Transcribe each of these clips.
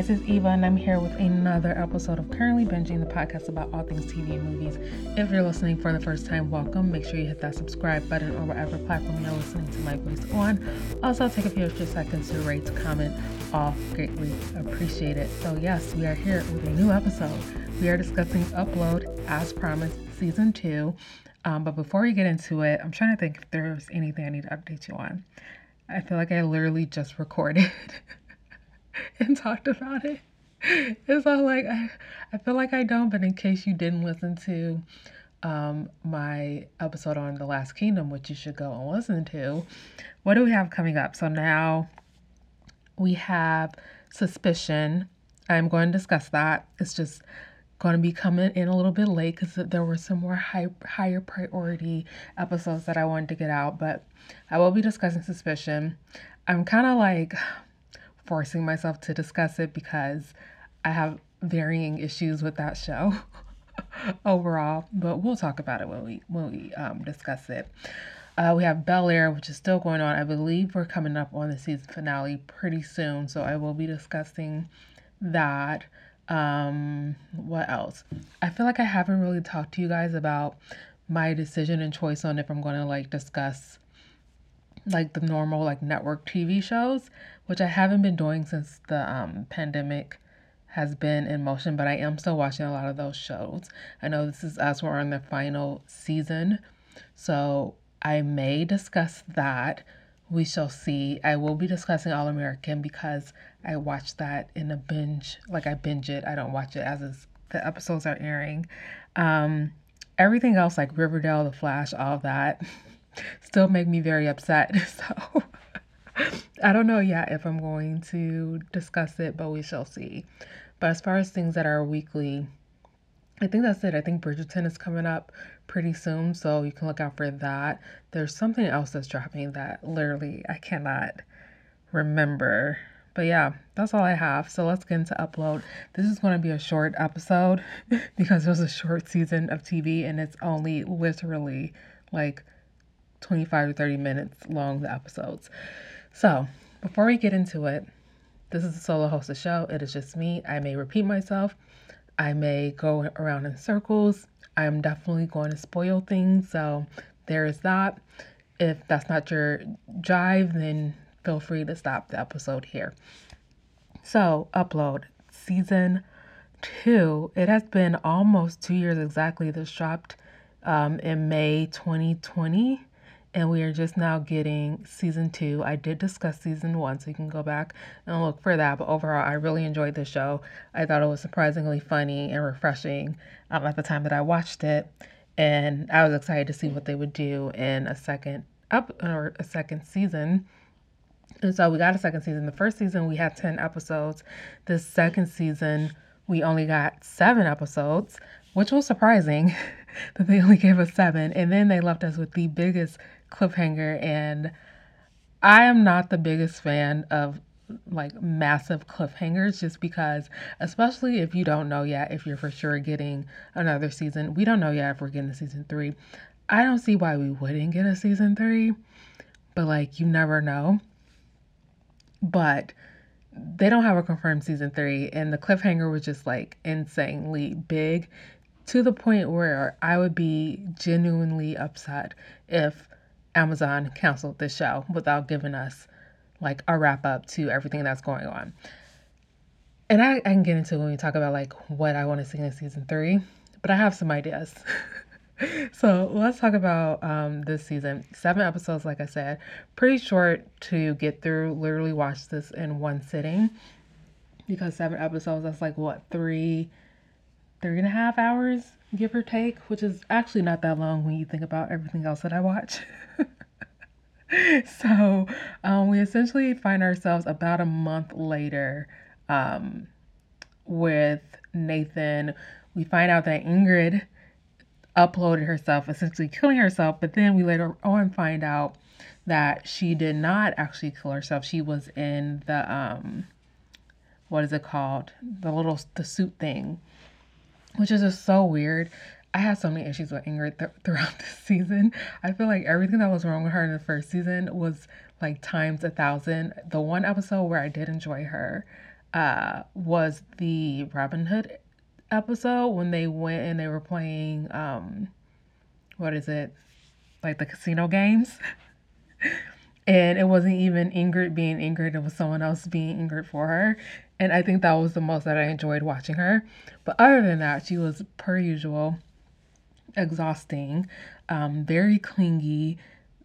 guys, it's Eva, and I'm here with another episode of Currently Binging, the podcast about all things TV and movies. If you're listening for the first time, welcome. Make sure you hit that subscribe button or whatever platform you're listening to my voice on. Also, take a few extra seconds to rate, comment, all greatly appreciate it. So, yes, we are here with a new episode. We are discussing Upload, as promised, season two. Um, but before we get into it, I'm trying to think if there's anything I need to update you on. I feel like I literally just recorded and talked about it. It's all like I, I feel like I don't, but in case you didn't listen to um, my episode on The Last Kingdom, which you should go and listen to, what do we have coming up? So now we have Suspicion. I'm going to discuss that. It's just going to be coming in a little bit late because there were some more high, higher priority episodes that I wanted to get out, but I will be discussing Suspicion. I'm kind of like forcing myself to discuss it because I have varying issues with that show overall, but we'll talk about it when we when we um, discuss it. Uh, we have Bel Air, which is still going on. I believe we're coming up on the season finale pretty soon, so I will be discussing that. Um, what else? I feel like I haven't really talked to you guys about my decision and choice on if I'm going to like discuss like the normal like network TV shows, which I haven't been doing since the um, pandemic has been in motion, but I am still watching a lot of those shows. I know this is us, we're on the final season, so I may discuss that. We shall see. I will be discussing All American because I watched that in a binge. Like I binge it. I don't watch it as the episodes are airing. Um, everything else like Riverdale, The Flash, all that still make me very upset. So I don't know yet if I'm going to discuss it, but we shall see. But as far as things that are weekly, I think that's it. I think Bridgerton is coming up pretty soon, so you can look out for that. There's something else that's dropping that literally I cannot remember. But yeah, that's all I have. So let's get into upload. This is going to be a short episode because it was a short season of TV and it's only literally like 25 to 30 minutes long, the episodes. So before we get into it, this is a solo hosted show. It is just me. I may repeat myself. I may go around in circles. I'm definitely going to spoil things. So there is that. If that's not your jive, then feel free to stop the episode here. So, upload season two. It has been almost two years exactly. This dropped um, in May 2020 and we are just now getting season two. I did discuss season one, so you can go back and look for that. But overall, I really enjoyed the show. I thought it was surprisingly funny and refreshing um, at the time that I watched it, and I was excited to see what they would do in a second up or a second season. And so we got a second season. The first season we had ten episodes. The second season we only got seven episodes, which was surprising that they only gave us seven. And then they left us with the biggest cliffhanger and I am not the biggest fan of like massive cliffhangers just because especially if you don't know yet if you're for sure getting another season. We don't know yet if we're getting a season 3. I don't see why we wouldn't get a season 3, but like you never know. But they don't have a confirmed season 3 and the cliffhanger was just like insanely big to the point where I would be genuinely upset if Amazon canceled this show without giving us like a wrap up to everything that's going on. And I, I can get into when we talk about like what I want to see in season three, but I have some ideas. so let's talk about um, this season. Seven episodes, like I said, pretty short to get through. Literally watch this in one sitting because seven episodes, that's like what, three, three and a half hours, give or take, which is actually not that long when you think about everything else that I watch. so um, we essentially find ourselves about a month later um, with Nathan. We find out that Ingrid uploaded herself, essentially killing herself, but then we later on find out that she did not actually kill herself. She was in the um what is it called? The little the suit thing, which is just so weird. I had so many issues with Ingrid th- throughout this season. I feel like everything that was wrong with her in the first season was like times a thousand. The one episode where I did enjoy her uh, was the Robin Hood episode when they went and they were playing um, what is it? Like the casino games. and it wasn't even Ingrid being Ingrid, it was someone else being Ingrid for her. And I think that was the most that I enjoyed watching her. But other than that, she was per usual exhausting, um, very clingy.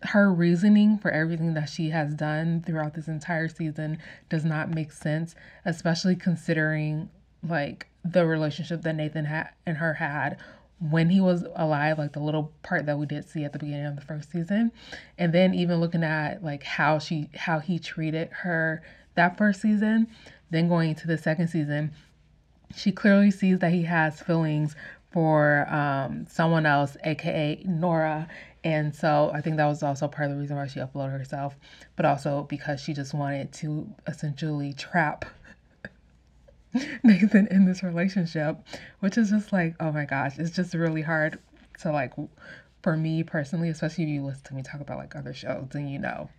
Her reasoning for everything that she has done throughout this entire season does not make sense, especially considering like the relationship that Nathan had and her had when he was alive, like the little part that we did see at the beginning of the first season, and then even looking at like how she how he treated her that first season, then going into the second season, she clearly sees that he has feelings for um, someone else, aka Nora. And so I think that was also part of the reason why she uploaded herself, but also because she just wanted to essentially trap Nathan in this relationship, which is just like, oh my gosh, it's just really hard to like, for me personally, especially if you listen to me talk about like other shows, and you know,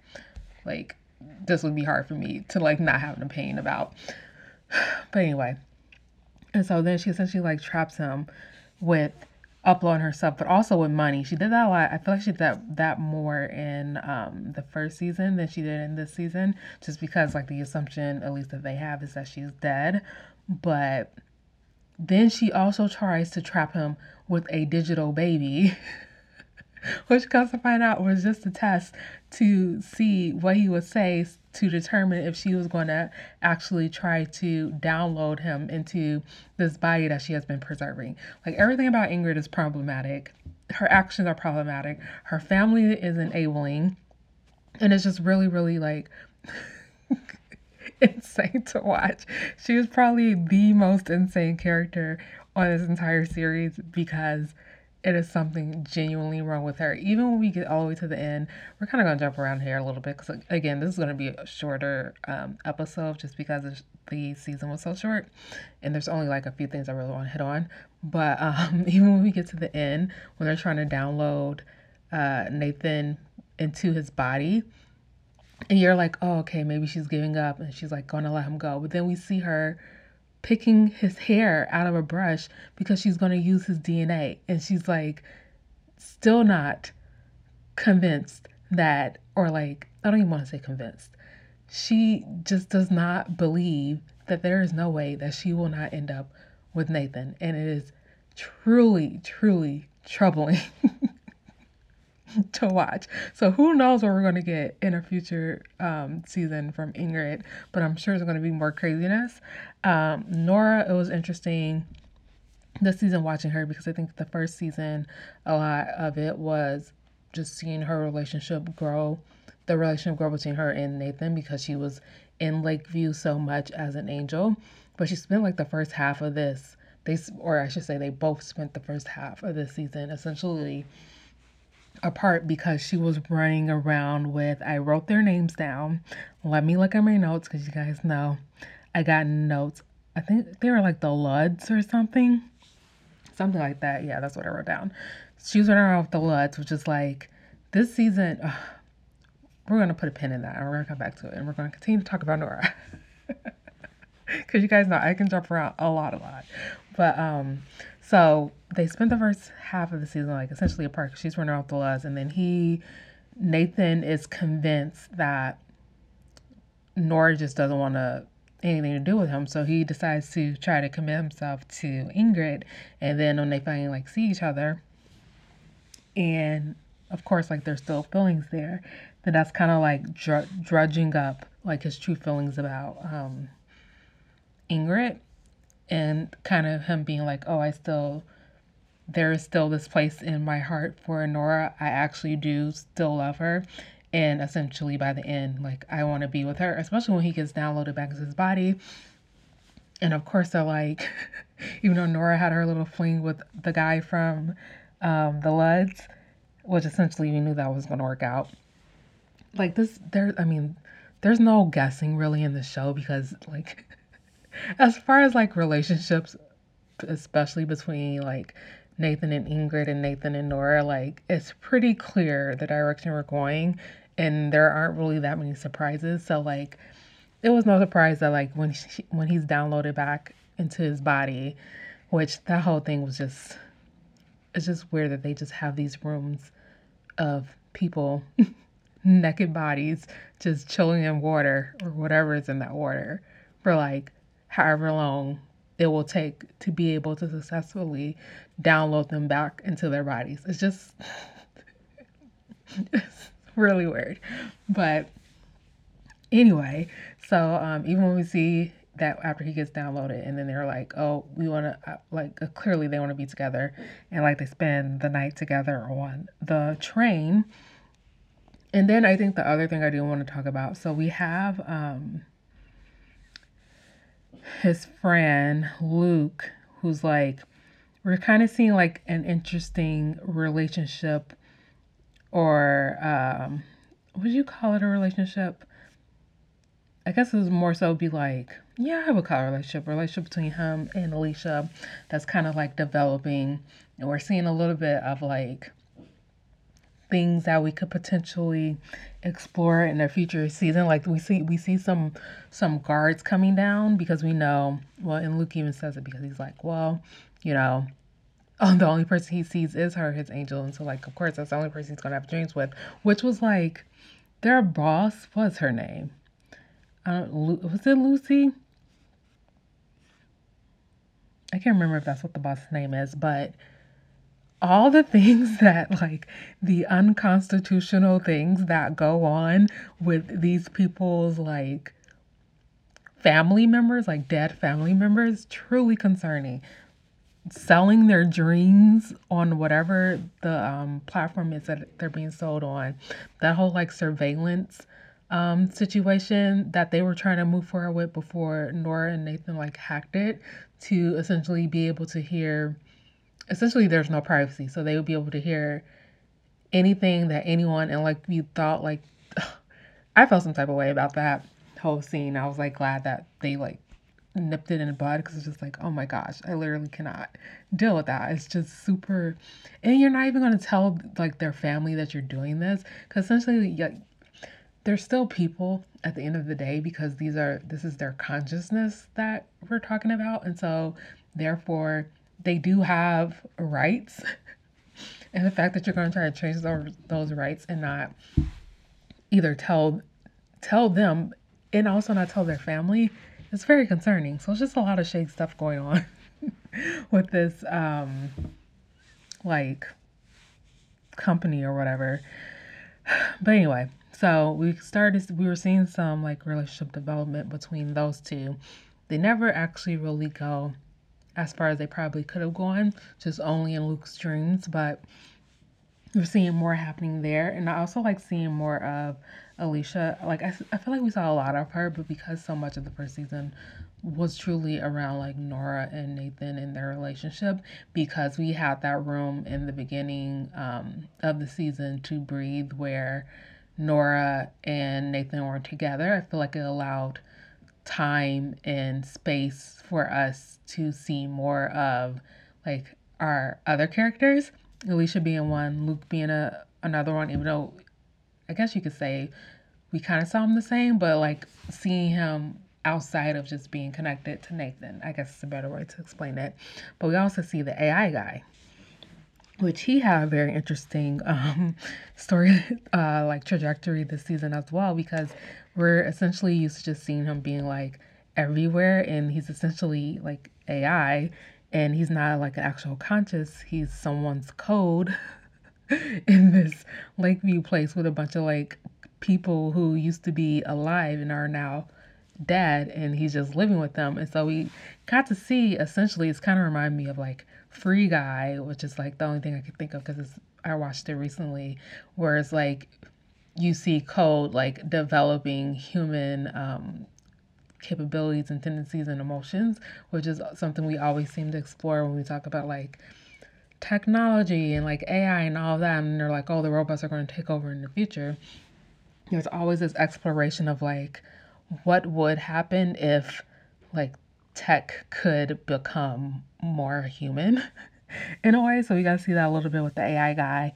like this would be hard for me to like not have an opinion about. But anyway, and so then she essentially like traps him with uploading herself, but also with money. She did that a lot. I feel like she did that, that more in um, the first season than she did in this season, just because like the assumption, at least that they have, is that she's dead. But then she also tries to trap him with a digital baby. which comes to find out was just a test to see what he would say to determine if she was going to actually try to download him into this body that she has been preserving. Like everything about Ingrid is problematic. Her actions are problematic. Her family is enabling. And it's just really, really like insane to watch. She was probably the most insane character on this entire series because it is something genuinely wrong with her. Even when we get all the way to the end, we're kind of going to jump around here a little bit because, again, this is going to be a shorter um, episode just because the season was so short and there's only like a few things I really want to hit on. But um, even when we get to the end, when they're trying to download uh, Nathan into his body, and you're like, oh, okay, maybe she's giving up and she's like going to let him go. But then we see her picking his hair out of a brush because she's going to use his DNA. And she's like, still not convinced that, or like, I don't even want to say convinced. She just does not believe that there is no way that she will not end up with Nathan. And it is truly, truly troubling to watch. So who knows what we're going to get in a future um, season from Ingrid, but I'm sure there's going to be more craziness. Um, Nora, it was interesting this season watching her because I think the first season, a lot of it was just seeing her relationship grow, the relationship grow between her and Nathan because she was in Lakeview so much as an angel. But she spent like the first half of this, they or I should say they both spent the first half of this season essentially apart because she was running around with I wrote their names down. Let me look at my notes because you guys know I got notes. I think they were like the Ludds or something. Something like that. Yeah, that's what I wrote down. She was running with the Ludds, which is like this season. Uh, we're gonna put a pin in that and we're gonna come back to it and we're gonna continue to talk about Nora. Cause you guys know I can jump around a lot, a lot. But um so they spent the first half of the season like essentially apart because she's running off the laws, and then he, Nathan, is convinced that Nora just doesn't want to anything to do with him, so he decides to try to commit himself to Ingrid, and then when they finally like see each other, and of course like there's still feelings there, then that's kind of like dr- drudging up like his true feelings about um Ingrid and kind of him being like, oh, I still, there is still this place in my heart for Nora. I actually do still love her. And essentially, by the end, like, I want to be with her, especially when he gets downloaded back into his body. And of course, they're like, even though Nora had her little fling with the guy from um, the Ludds, which essentially we knew that was going to work out. Like, this, there, I mean, there's no guessing really in the show because, like, as far as like relationships, especially between like Nathan and Ingrid and Nathan and Nora, like it's pretty clear the direction we're going, and there aren't really that many surprises. So like, it was no surprise that like when she, when he's downloaded back into his body, which that whole thing was just it's just weird that they just have these rooms of people naked bodies just chilling in water or whatever is in that water for like however long it will take to be able to successfully download them back into their bodies. It's just really weird. But anyway, so um, even when we see that after he gets downloaded and then they're like oh we want to uh, like uh, clearly they want to be together and like they spend the night together on the train and then i think the other thing i do want to talk about so we have um his friend luke who's like we're kind of seeing like an interesting relationship or um would you call it a relationship I guess it was more so be like, yeah, I would have a call relationship, relationship between him and Alicia that's kind of like developing. And we're seeing a little bit of like things that we could potentially explore in a future season. Like we see we see some some guards coming down because we know well and Luke even says it because he's like, well, you know, oh, the only person he sees is her, his angel. And so like of course that's the only person he's gonna have dreams with. Which was like their boss, what's her name? Uh, was it Lucy? I can't remember if that's what the boss's name is, but all the things that like the unconstitutional things that go on with these people's like family members, like dead family members, truly concerning. Selling their dreams on whatever the um, platform is that they're being sold on. That whole like surveillance um, situation that they were trying to move forward with before Nora and Nathan like hacked it to essentially be able to hear. Essentially, there's no privacy, so they would be able to hear anything that anyone and like you thought like I felt some type of way about that whole scene. I was like glad that they like nipped it in the bud because it's just like oh my gosh i literally cannot deal with that. It's just super and you're not even going to tell like their family that you're doing this because essentially they're still people at the end of the day because these are this is their consciousness that we're talking about and so therefore they do have rights. And the fact that you're going to try to change those, those rights and not either tell tell them and also not tell their family is very concerning so it's just a lot of shady stuff going on with this um like company or whatever but anyway so we started, we were seeing some like relationship development between those two. They never actually really go as far as they probably could have gone, just only in Luke's dreams, but we're seeing more happening there. And I also like seeing more of Alicia. Like, I, I feel like we saw a lot of her, but because so much of the first season was truly around like Nora and Nathan and their relationship, because we had that room in the beginning um, of the season to breathe where Nora and Nathan were together, I feel like it allowed time and space for us to see more of like our other characters. Alicia being one, Luke being a another one, even though I guess you could say we kind of saw him the same, but like seeing him outside of just being connected to Nathan, I guess is a better way to explain it. But we also see the AI guy which he had a very interesting um, story, uh, like trajectory this season as well, because we're essentially used to just seeing him being like everywhere, and he's essentially like AI, and he's not like an actual conscious. He's someone's code in this Lakeview place with a bunch of like people who used to be alive and are now dead, and he's just living with them. And so we got to see essentially, it's kind of remind me of like Free Guy, which is like the only thing I could think of because I watched it recently, where it's like you see code like developing human um, capabilities and tendencies and emotions, which is something we always seem to explore when we talk about like technology and like AI and all that. And they're like, oh, the robots are going to take over in the future. There's always this exploration of like, what would happen if like tech could become more human in a way. So we got to see that a little bit with the AI guy.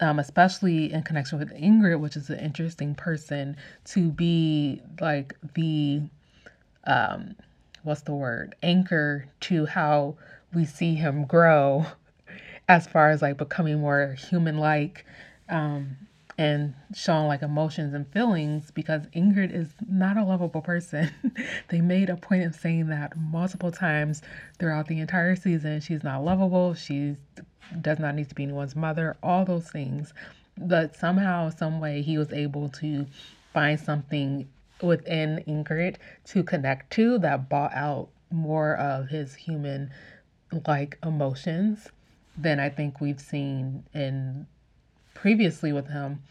um, especially in connection with Ingrid, which is an interesting person to be like the um, what's the word anchor to how we see him grow as far as like becoming more human like um, and showing like emotions and feelings because Ingrid is not a lovable person. they made a point of saying that multiple times throughout the entire season. She's not lovable. She does not need to be anyone's mother, all those things. But somehow, some way, he was able to find something within Ingrid to connect to that brought out more of his human like emotions than I think we've seen in previously with him,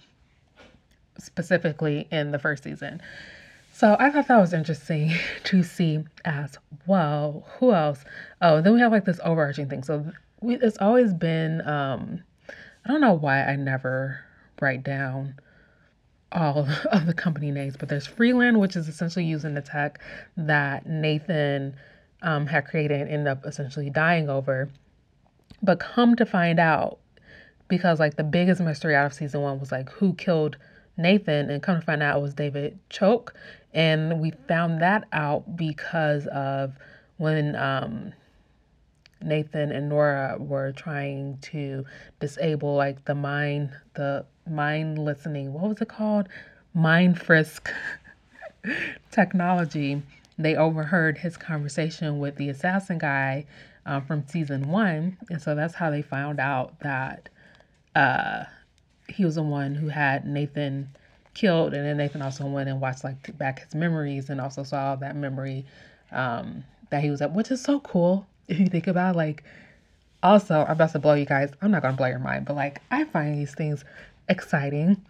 specifically in the first season. So I thought that was interesting to see as well. Who else? Oh, then we have like this overarching thing. So we, it's always been, um, I don't know why I never write down all of the company names, but there's Freeyond, which is essentially using the tech that Nathan um, had created and ended up essentially dying over. But come to find out, because like the biggest mystery out of season one was like who killed Nathan, and come to find out it was David Choak, and we found that out because of when um, Nathan and Nora were trying to disable like the mind the mind listening what was it called? Mind frisk technology. They overheard his conversation with the assassin guy um, from season one and so that's how they found out that uh, he was the one who had Nathan killed, and then Nathan also went and watched like back his memories and also saw that memory um, that he was at, which is so cool if you think about like. Also, I'm about to blow you guys. I'm not gonna blow your mind, but like I find these things exciting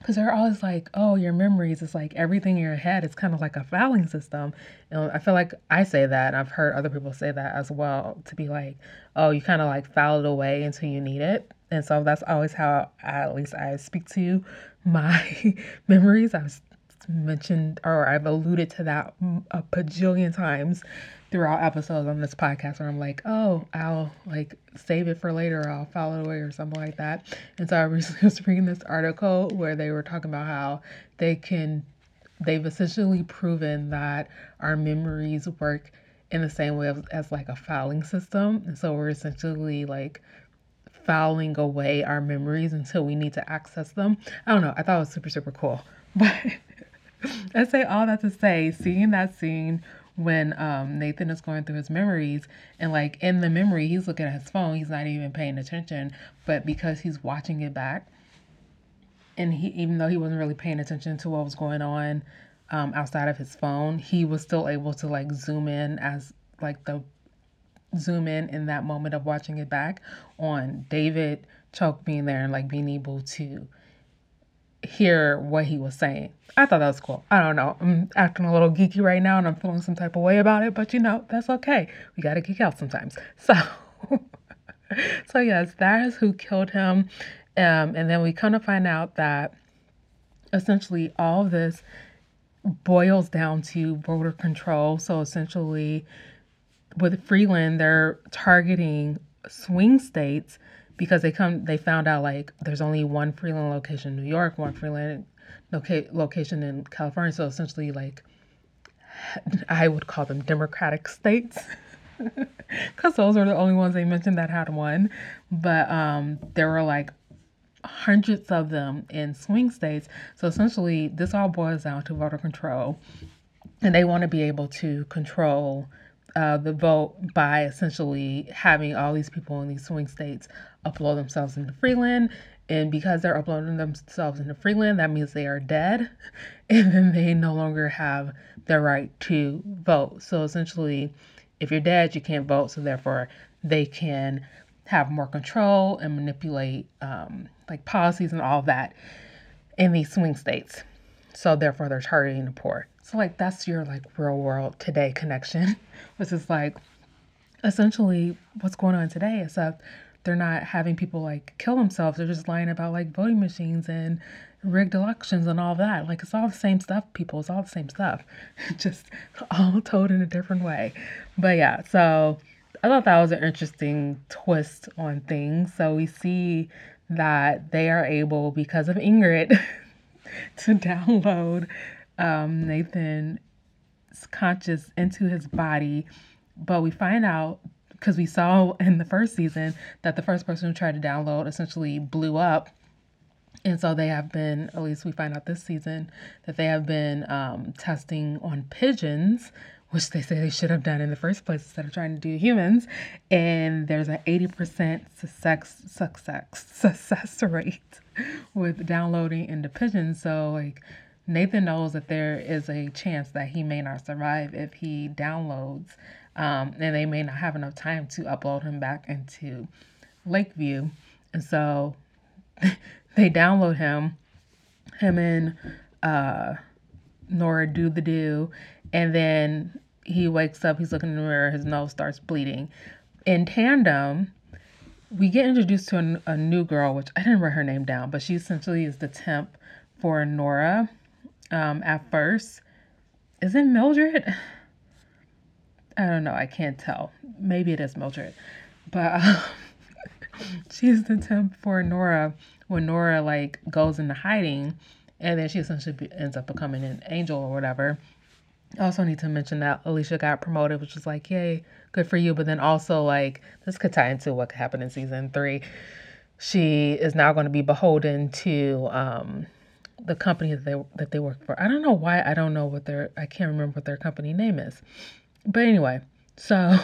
because they're always like, oh, your memories is like everything in your head. It's kind of like a filing system. And I feel like I say that. I've heard other people say that as well to be like, oh, you kind of like file it away until you need it. And so that's always how I, at least I speak to my memories. I've mentioned or I've alluded to that a bajillion times throughout episodes on this podcast where I'm like, oh, I'll like save it for later, or I'll file it away or something like that. And so I recently was reading this article where they were talking about how they can, they've essentially proven that our memories work in the same way as, as like a filing system. And so we're essentially like filing away our memories until we need to access them. I don't know. I thought it was super, super cool. But I say all that to say, seeing that scene when um, Nathan is going through his memories and like in the memory he's looking at his phone, he's not even paying attention, but because he's watching it back and he even though he wasn't really paying attention to what was going on um, outside of his phone, he was still able to like zoom in as like the zoom in in that moment of watching it back on David Choak being there and like being able to hear what he was saying. I thought that was cool. I don't know. I'm acting a little geeky right now and I'm feeling some type of way about it, but you know, that's okay. We got to geek out sometimes. So So yes, that is who killed him. Um, and then we kind of find out that essentially all of this boils down to voter control. So essentially with Freeyond, they're targeting swing states because they come they found out like there's only one Freeyond location in New York, one Freeyond loca- location in California. So essentially, like I would call them democratic states. Because those are the only ones they mentioned that had one. But um, there were like hundreds of them in swing states. So essentially, this all boils down to voter control. And they want to be able to control uh, the vote by essentially having all these people in these swing states upload themselves into Freeyond. And because they're uploading themselves into Freeyond, that means they are dead. And then they no longer have the right to vote. So essentially, if you're dead, you can't vote. So therefore, they can have more control and manipulate um, like policies and all that in these swing states. So therefore, they're targeting the poor. So like that's your like real world today connection, which is like essentially what's going on today. Except they're not having people like kill themselves. They're just lying about like voting machines and rigged elections and all that. Like it's all the same stuff, people. It's all the same stuff, just all told in a different way. But yeah, so I thought that was an interesting twist on things. So we see that they are able, because of Ingrid, to download um, Nathan's conscious into his body. But we find out because we saw in the first season that the first person who tried to download essentially blew up. And so they have been, at least we find out this season, that they have been um, testing on pigeons, which they say they should have done in the first place instead of trying to do humans. And there's an 80% success, success, success rate with downloading into pigeons. So, like, Nathan knows that there is a chance that he may not survive if he downloads um, and they may not have enough time to upload him back into Lakeview. And so they download him, him and uh, Nora do the do, and then he wakes up, he's looking in the mirror, his nose starts bleeding. In tandem, we get introduced to a, a new girl, which I didn't write her name down, but she essentially is the temp for Nora um, at first. Is it Mildred? I don't know. I can't tell. Maybe it is Mildred, but um, she's the temp for Nora when Nora like goes into hiding, and then she essentially be, ends up becoming an angel or whatever. I also need to mention that Alicia got promoted, which is like, yay, good for you. But then also like this could tie into what could happen in season three. She is now going to be beholden to um, the company that they that they work for. I don't know why. I don't know what their I can't remember what their company name is. But anyway, so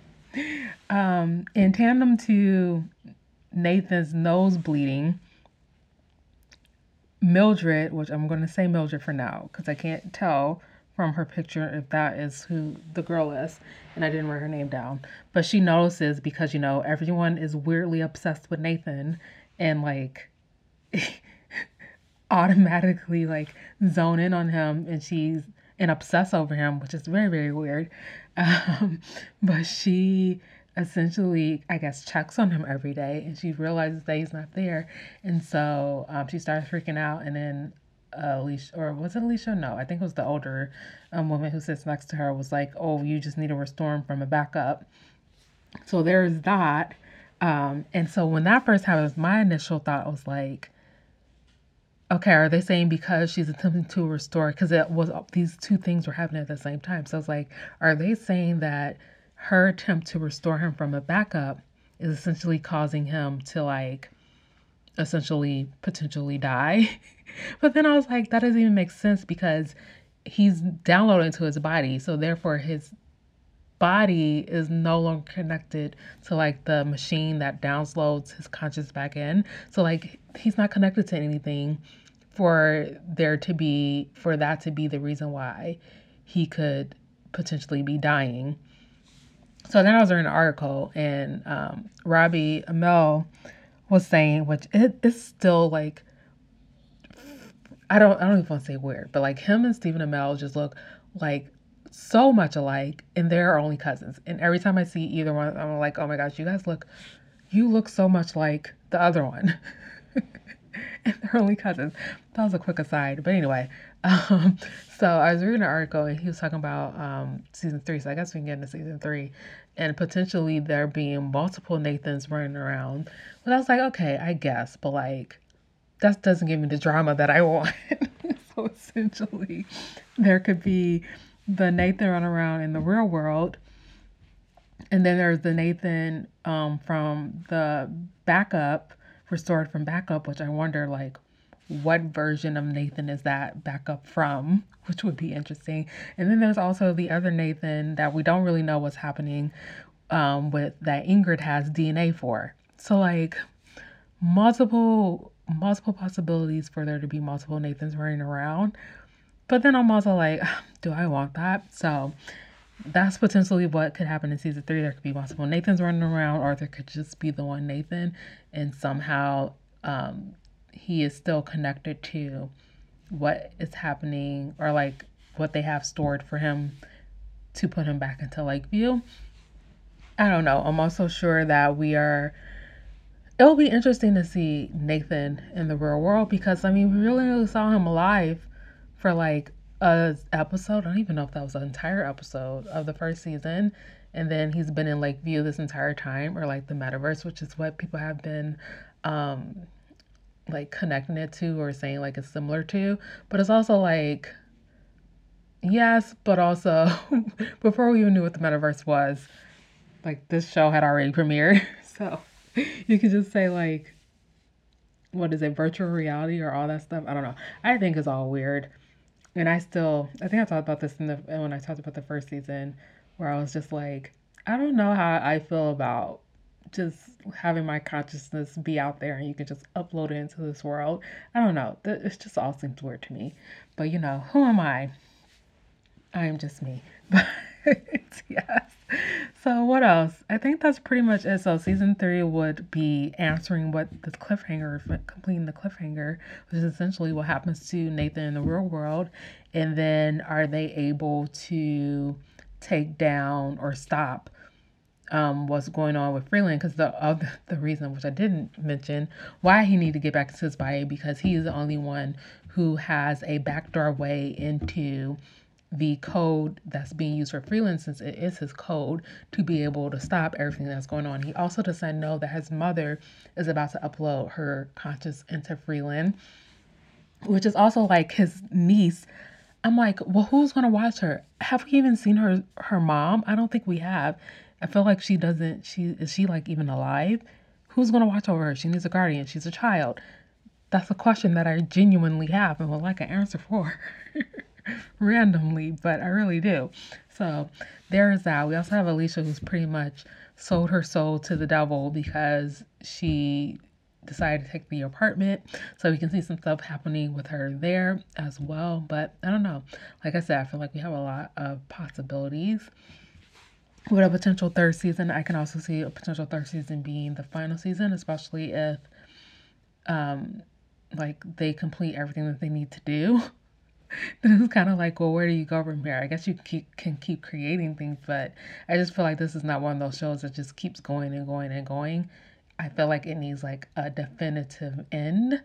um, in tandem to Nathan's nose bleeding, Mildred, which I'm going to say Mildred for now because I can't tell from her picture if that is who the girl is, and I didn't write her name down. But she notices because you know everyone is weirdly obsessed with Nathan and like automatically like zone in on him, and she's and obsess over him, which is very, very weird. Um, but she essentially, I guess, checks on him every day and she realizes that he's not there. And so um, she starts freaking out. And then uh, Alicia, or was it Alicia? No, I think it was the older um, woman who sits next to her was like, oh, you just need to restore him from a backup. So there's that. Um, and so when that first happened, my initial thought was like, okay, are they saying because she's attempting to restore? Because it was these two things were happening at the same time. So I was like, are they saying that her attempt to restore him from a backup is essentially causing him to like essentially potentially die? but then I was like, that doesn't even make sense because he's downloading to his body. So therefore his body is no longer connected to like the machine that downloads his conscious back in. So like he's not connected to anything for there to be for that to be the reason why he could potentially be dying. So then I was reading an article and um, Robbie Amell was saying, which it is still like I don't I don't even want to say weird, but like him and Stephen Amell just look like so much alike and they're only cousins. And every time I see either one, I'm like, oh my gosh, you guys look you look so much like the other one. and they're only cousins. That was a quick aside. But anyway, um, so I was reading an article and he was talking about um, season three. So I guess we can get into season three. And potentially there being multiple Nathans running around. But I was like, okay, I guess. But like, that doesn't give me the drama that I want. so essentially, there could be the Nathan running around in the real world. And then there's the Nathan um, from the backup restored from backup, which I wonder like what version of Nathan is that backup from, which would be interesting. And then there's also the other Nathan that we don't really know what's happening um, with that Ingrid has DNA for. So like multiple multiple possibilities for there to be multiple Nathans running around. But then I'm also like, do I want that? So that's potentially what could happen in season three. There could be multiple Nathans running around, or there could just be the one Nathan, and somehow um, he is still connected to what is happening, or like what they have stored for him to put him back into Lakeview. I don't know. I'm also sure that we are. It'll be interesting to see Nathan in the real world because I mean, we really, really saw him alive for like a episode. I don't even know if that was an entire episode of the first season. And then he's been in Lakeview this entire time, or like the metaverse, which is what people have been um like connecting it to or saying like it's similar to, but it's also like yes, but also before we even knew what the metaverse was, like this show had already premiered. So you could just say like what is it, virtual reality or all that stuff. I don't know. I think it's all weird. And I still I think I talked about this in the when I talked about the first season where I was just like, I don't know how I feel about just having my consciousness be out there and you can just upload it into this world. I don't know. It just all seems weird to me. But you know, who am I? I am just me. But yes. So what else? I think that's pretty much it. So season three would be answering what the cliffhanger, completing the cliffhanger, which is essentially what happens to Nathan in the real world, and then are they able to take down or stop um, what's going on with Freeyond because the other the reason which I didn't mention why he needed to get back to his body because he is the only one who has a backdoor way into the code that's being used for Freeyond since it is his code to be able to stop everything that's going on. He also doesn't know that his mother is about to upload her conscious into Freeyond, which is also like his niece. I'm like, well, who's gonna watch her? Have we even seen her her mom? I don't think we have. I feel like she doesn't. She is she like even alive? Who's gonna watch over her? She needs a guardian. She's a child. That's a question that I genuinely have and would like an answer for. randomly, but I really do. So there is that. We also have Alicia who's pretty much sold her soul to the devil because she decided to take the apartment. So we can see some stuff happening with her there as well. But I don't know. Like I said, I feel like we have a lot of possibilities. With a potential third season, I can also see a potential third season being the final season, especially if um like they complete everything that they need to do. then it's kind of like, well, where do you go from here? I guess you keep, can keep creating things, but I just feel like this is not one of those shows that just keeps going and going and going. I feel like it needs like a definitive end.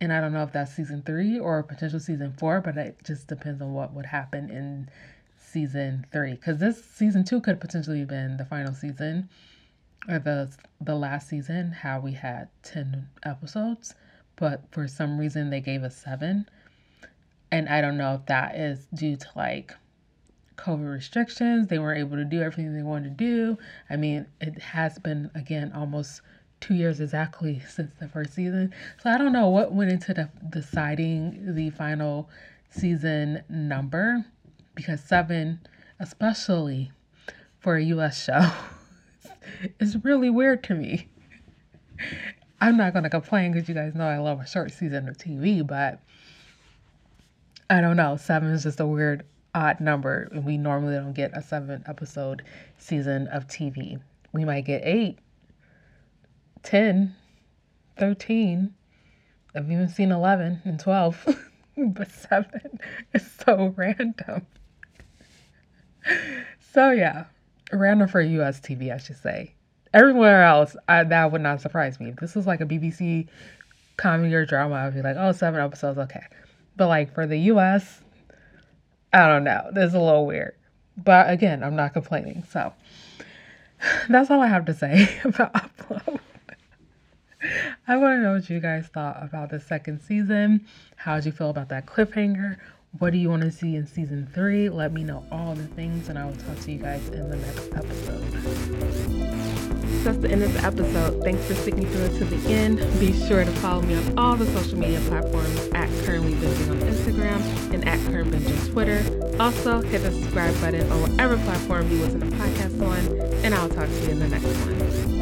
And I don't know if that's season three or potential season four, but it just depends on what would happen in season three. Because this season two could potentially have been the final season or the the last season, how we had ten episodes, but for some reason they gave us seven. And I don't know if that is due to like COVID restrictions. They weren't able to do everything they wanted to do. I mean, it has been, again, almost two years exactly since the first season. So I don't know what went into the, deciding the final season number because seven, especially for a US show, is really weird to me. I'm not going to complain because you guys know I love a short season of TV, but I don't know. Seven is just a weird, odd number. We normally don't get a seven episode season of TV. We might get eight, 10, 13. I've even seen 11 and 12, but seven is so random. So, yeah, random for US TV, I should say. Everywhere else, I, that would not surprise me. If this was like a BBC comedy or drama, I'd be like, oh, seven episodes, okay. But like for the US, I don't know. This is a little weird. But again, I'm not complaining. So that's all I have to say about Upload. I want to know what you guys thought about the second season. How did you feel about that cliffhanger? What do you want to see in season three? Let me know all the things, and I will talk to you guys in the next episode that's the end of the episode. Thanks for sticking through it to the end. Be sure to follow me on all the social media platforms at Currently Binging on Instagram and at Current Binge on Twitter. Also, hit the subscribe button on whatever platform you listen to podcasts on, and I'll talk to you in the next one.